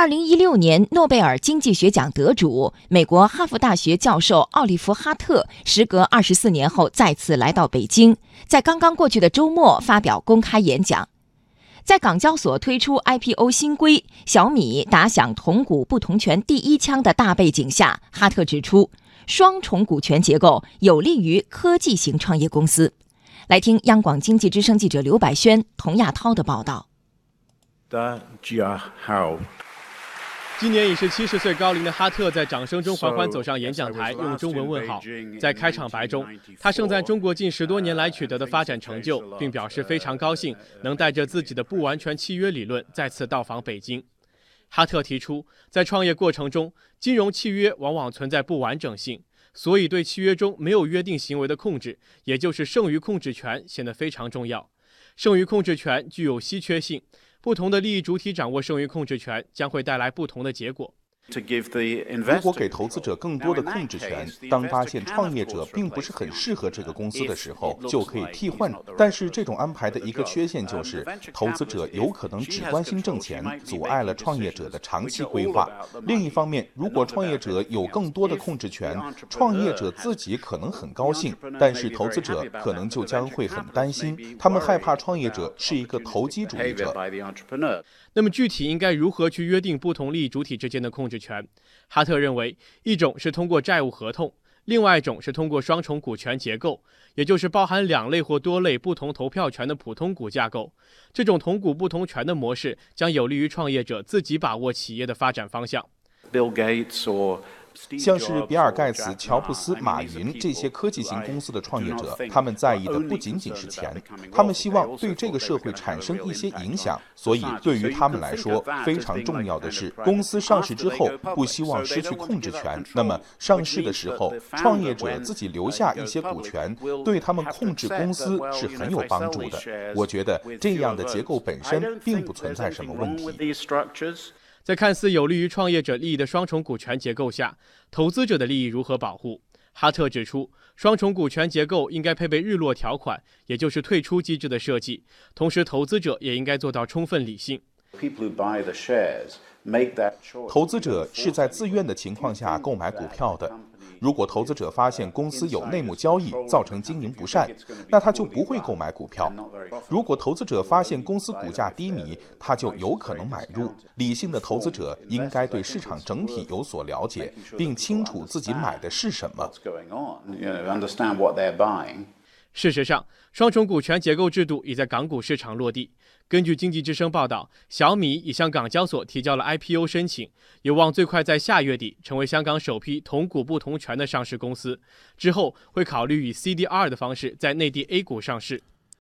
二零一六年诺贝尔经济学奖得主、美国哈佛大学教授奥利弗·哈特，时隔二十四年后再次来到北京，在刚刚过去的周末发表公开演讲。在港交所推出 IPO 新规、小米打响同股不同权第一枪的大背景下，哈特指出，双重股权结构有利于科技型创业公司。来听央广经济之声记者刘百轩、童亚涛的报道。今年已是七十岁高龄的哈特，在掌声中缓缓走上演讲台，用中文问好。在开场白中，他盛赞中国近十多年来取得的发展成就，并表示非常高兴能带着自己的不完全契约理论再次到访北京。哈特提出，在创业过程中，金融契约往往存在不完整性，所以对契约中没有约定行为的控制，也就是剩余控制权，显得非常重要。剩余控制权具有稀缺性。不同的利益主体掌握剩余控制权，将会带来不同的结果。如果给投资者更多的控制权，当发现创业者并不是很适合这个公司的时候，就可以替换。但是这种安排的一个缺陷就是，投资者有可能只关心挣钱，阻碍了创业者的长期规划。另一方面，如果创业者有更多的控制权，创业者自己可能很高兴，但是投资者可能就将会很担心，他们害怕创业者是一个投机主义者。那么具体应该如何去约定不同利益主体之间的控制权？哈特认为，一种是通过债务合同，另外一种是通过双重股权结构，也就是包含两类或多类不同投票权的普通股架构。这种同股不同权的模式将有利于创业者自己把握企业的发展方向。Bill Gates or 像是比尔盖茨、乔布斯、马云这些科技型公司的创业者，他们在意的不仅仅是钱，他们希望对这个社会产生一些影响。所以，对于他们来说，非常重要的是，公司上市之后不希望失去控制权。那么，上市的时候，创业者自己留下一些股权，对他们控制公司是很有帮助的。我觉得这样的结构本身并不存在什么问题。在看似有利于创业者利益的双重股权结构下，投资者的利益如何保护？哈特指出，双重股权结构应该配备日落条款，也就是退出机制的设计。同时，投资者也应该做到充分理性。投资者是在自愿的情况下购买股票的。如果投资者发现公司有内幕交易造成经营不善，那他就不会购买股票。如果投资者发现公司股价低迷，他就有可能买入。理性的投资者应该对市场整体有所了解，并清楚自己买的是什么。事实上，双重股权结构制度已在港股市场落地。根据经济之声报道，小米已向港交所提交了 IPO 申请，有望最快在下月底成为香港首批同股不同权的上市公司。之后会考虑以 CDR 的方式在内地 A 股上市。